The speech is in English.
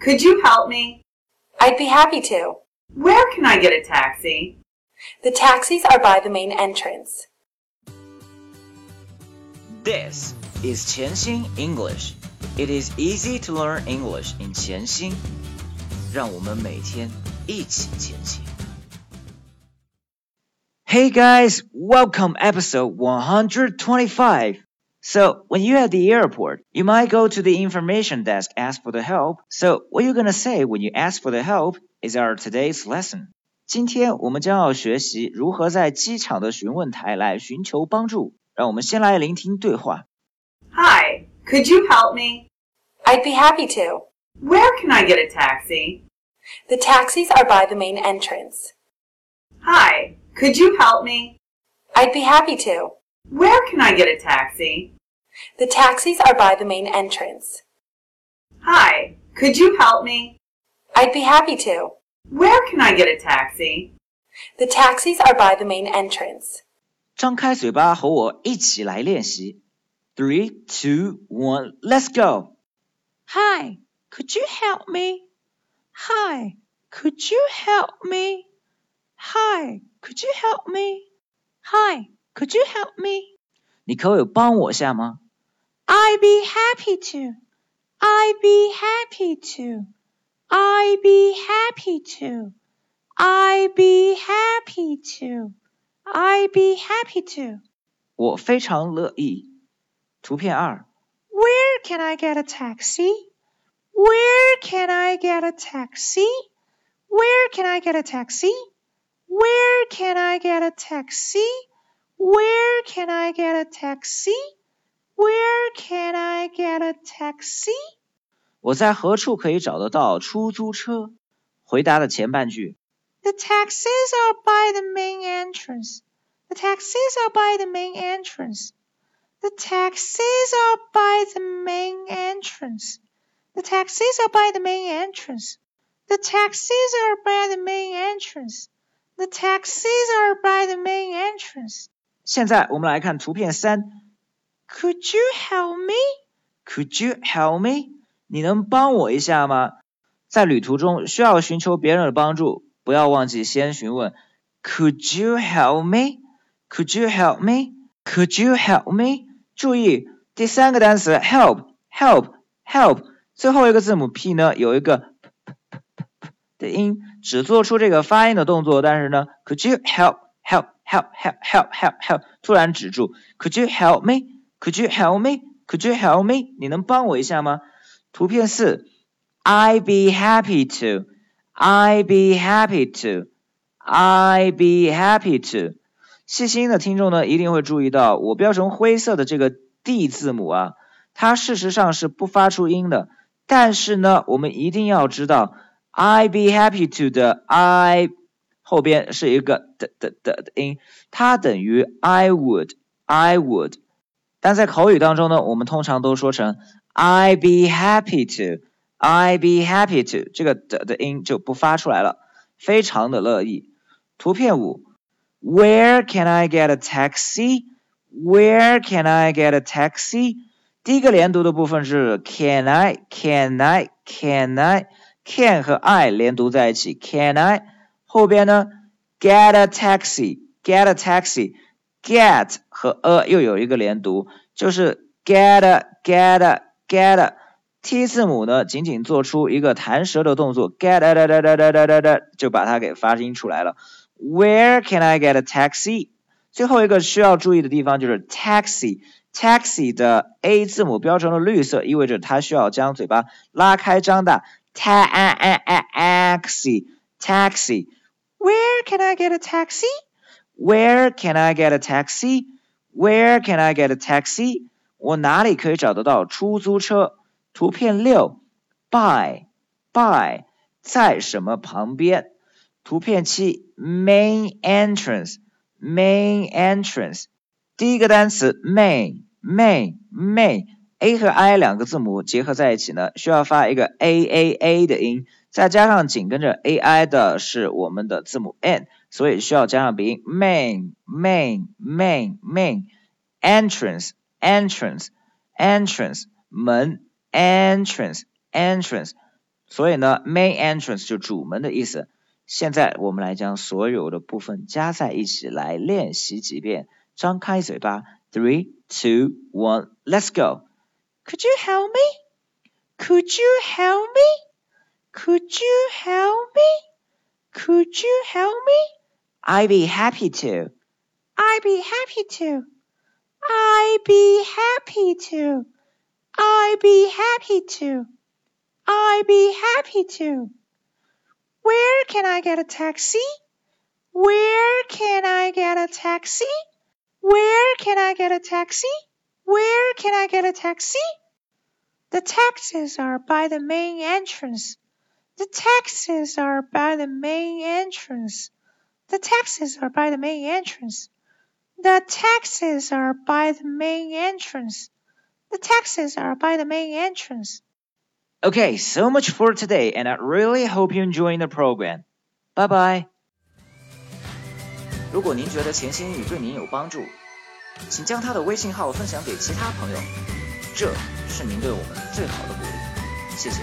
could you help me? I'd be happy to. Where can I get a taxi? The taxis are by the main entrance. This is 潜心 English. It is easy to learn English in 潜心。让我们每天一起前行。Hey guys, welcome episode 125. So, when you're at the airport, you might go to the information desk ask for the help. So, what you're gonna say when you ask for the help is our today's lesson. 今天我们将要学习如何在机场的询问台来寻求帮助。让我们先来聆听对话。Hi, could you help me? I'd be happy to. Where can I get a taxi? The taxis are by the main entrance. Hi, could you help me? I'd be happy to. Where can I get a taxi? The taxis are by the main entrance. Hi, could you help me? I'd be happy to. Where can I get a taxi? The taxis are by the main entrance. 张开嘴巴和我一起来练习。Three, two, one, let's go. Hi, could you help me? Hi, could you help me? Hi, could you help me? Hi, could you help me? 你可不可以帮我一下吗？ I'd be happy to. I'd be happy to. I'd be happy to. I'd be happy to. I'd be happy to. 我非常乐意。图片二， Where can I get a taxi? Where can I get a taxi? Where can I get a taxi? Where can I get a taxi? Where can I get a taxi? Where can I get a taxi? 我在何处可以找得到出租车？回答的前半句， The taxis are by the main entrance. The taxis are by the main entrance. The taxis are by the main entrance. The taxis are by the main entrance. The taxis are by the main entrance. The taxis are by the main entrance. 现在我们来看图片三。Could you help me? Could you help me？你能帮我一下吗？在旅途中需要寻求别人的帮助，不要忘记先询问 Could you help me？Could you help me？Could you help me？注意第三个单词 help，help，help，最后一个字母 p 呢有一个 p p p p 的音，只做出这个发音的动作，但是呢，Could you help? Help. Help, help, help, help, help！突然止住，Could you help me？Could you help me？Could you help me？你能帮我一下吗？图片四 I be happy to. I be happy to. I be happy to. 细心的听众呢，一定会注意到我标成灰色的这个 D 字母啊，它事实上是不发出音的。但是呢，我们一定要知道 I be happy to 的 I 后边是一个的的的的音，它等于 I would. I would. 但在口语当中呢，我们通常都说成 I'd be happy to, I'd be happy to，这个的的音就不发出来了，非常的乐意。图片五，Where can I get a taxi? Where can I get a taxi? 第一个连读的部分是 Can I, Can I, Can I, Can 和 I 连读在一起，Can I？ 后边呢，Get a taxi, Get a taxi, Get 和 a 又有一个连读，就是 Get a, Get a, Get a。T 字母呢，仅仅做出一个弹舌的动作，get a da da da da da da da，就把它给发音出来了。Where can I get a taxi？最后一个需要注意的地方就是 taxi，taxi 的 A 字母标成了绿色，意味着它需要将嘴巴拉开张大。taxi，taxi。 Where can I get a taxi? Where can I get a taxi? Where can I get a taxi? 我哪里可以找得到出租车？图片六，by by 在什么旁边？图片七，main entrance main entrance 第一个单词 main main main a 和 i 两个字母结合在一起呢，需要发一个 a a a 的音， 再加上紧跟着 a i 的是我们的字母 n，所以需要加上鼻音 main main main main entrance entrance entrance 门。entrance entrance 所以呢，main entrance 就主门的意思。现在我们来将所有的部分加在一起来练习几遍。张开嘴巴，three, two, one, let's go. Could you help me? Could you help me? Could you help me? Could you help me? I'd be happy to. I'd be happy to. I'd be happy to. I'd be happy to. I'd be happy to. Where can I get a taxi? Where can I get a taxi? Where can I get a taxi? Where can I get a taxi? The taxis are by the main entrance. The taxis are by the main entrance. The taxis are by the main entrance. The taxis are by the main entrance. The taxis are by the main entrance. Okay, so much for today, and I really hope you're enjoying the program. Bye bye. 如果您觉得潜心英语对您有帮助，请将他的微信号分享给其他朋友，这是您对我们最好的鼓励。谢谢。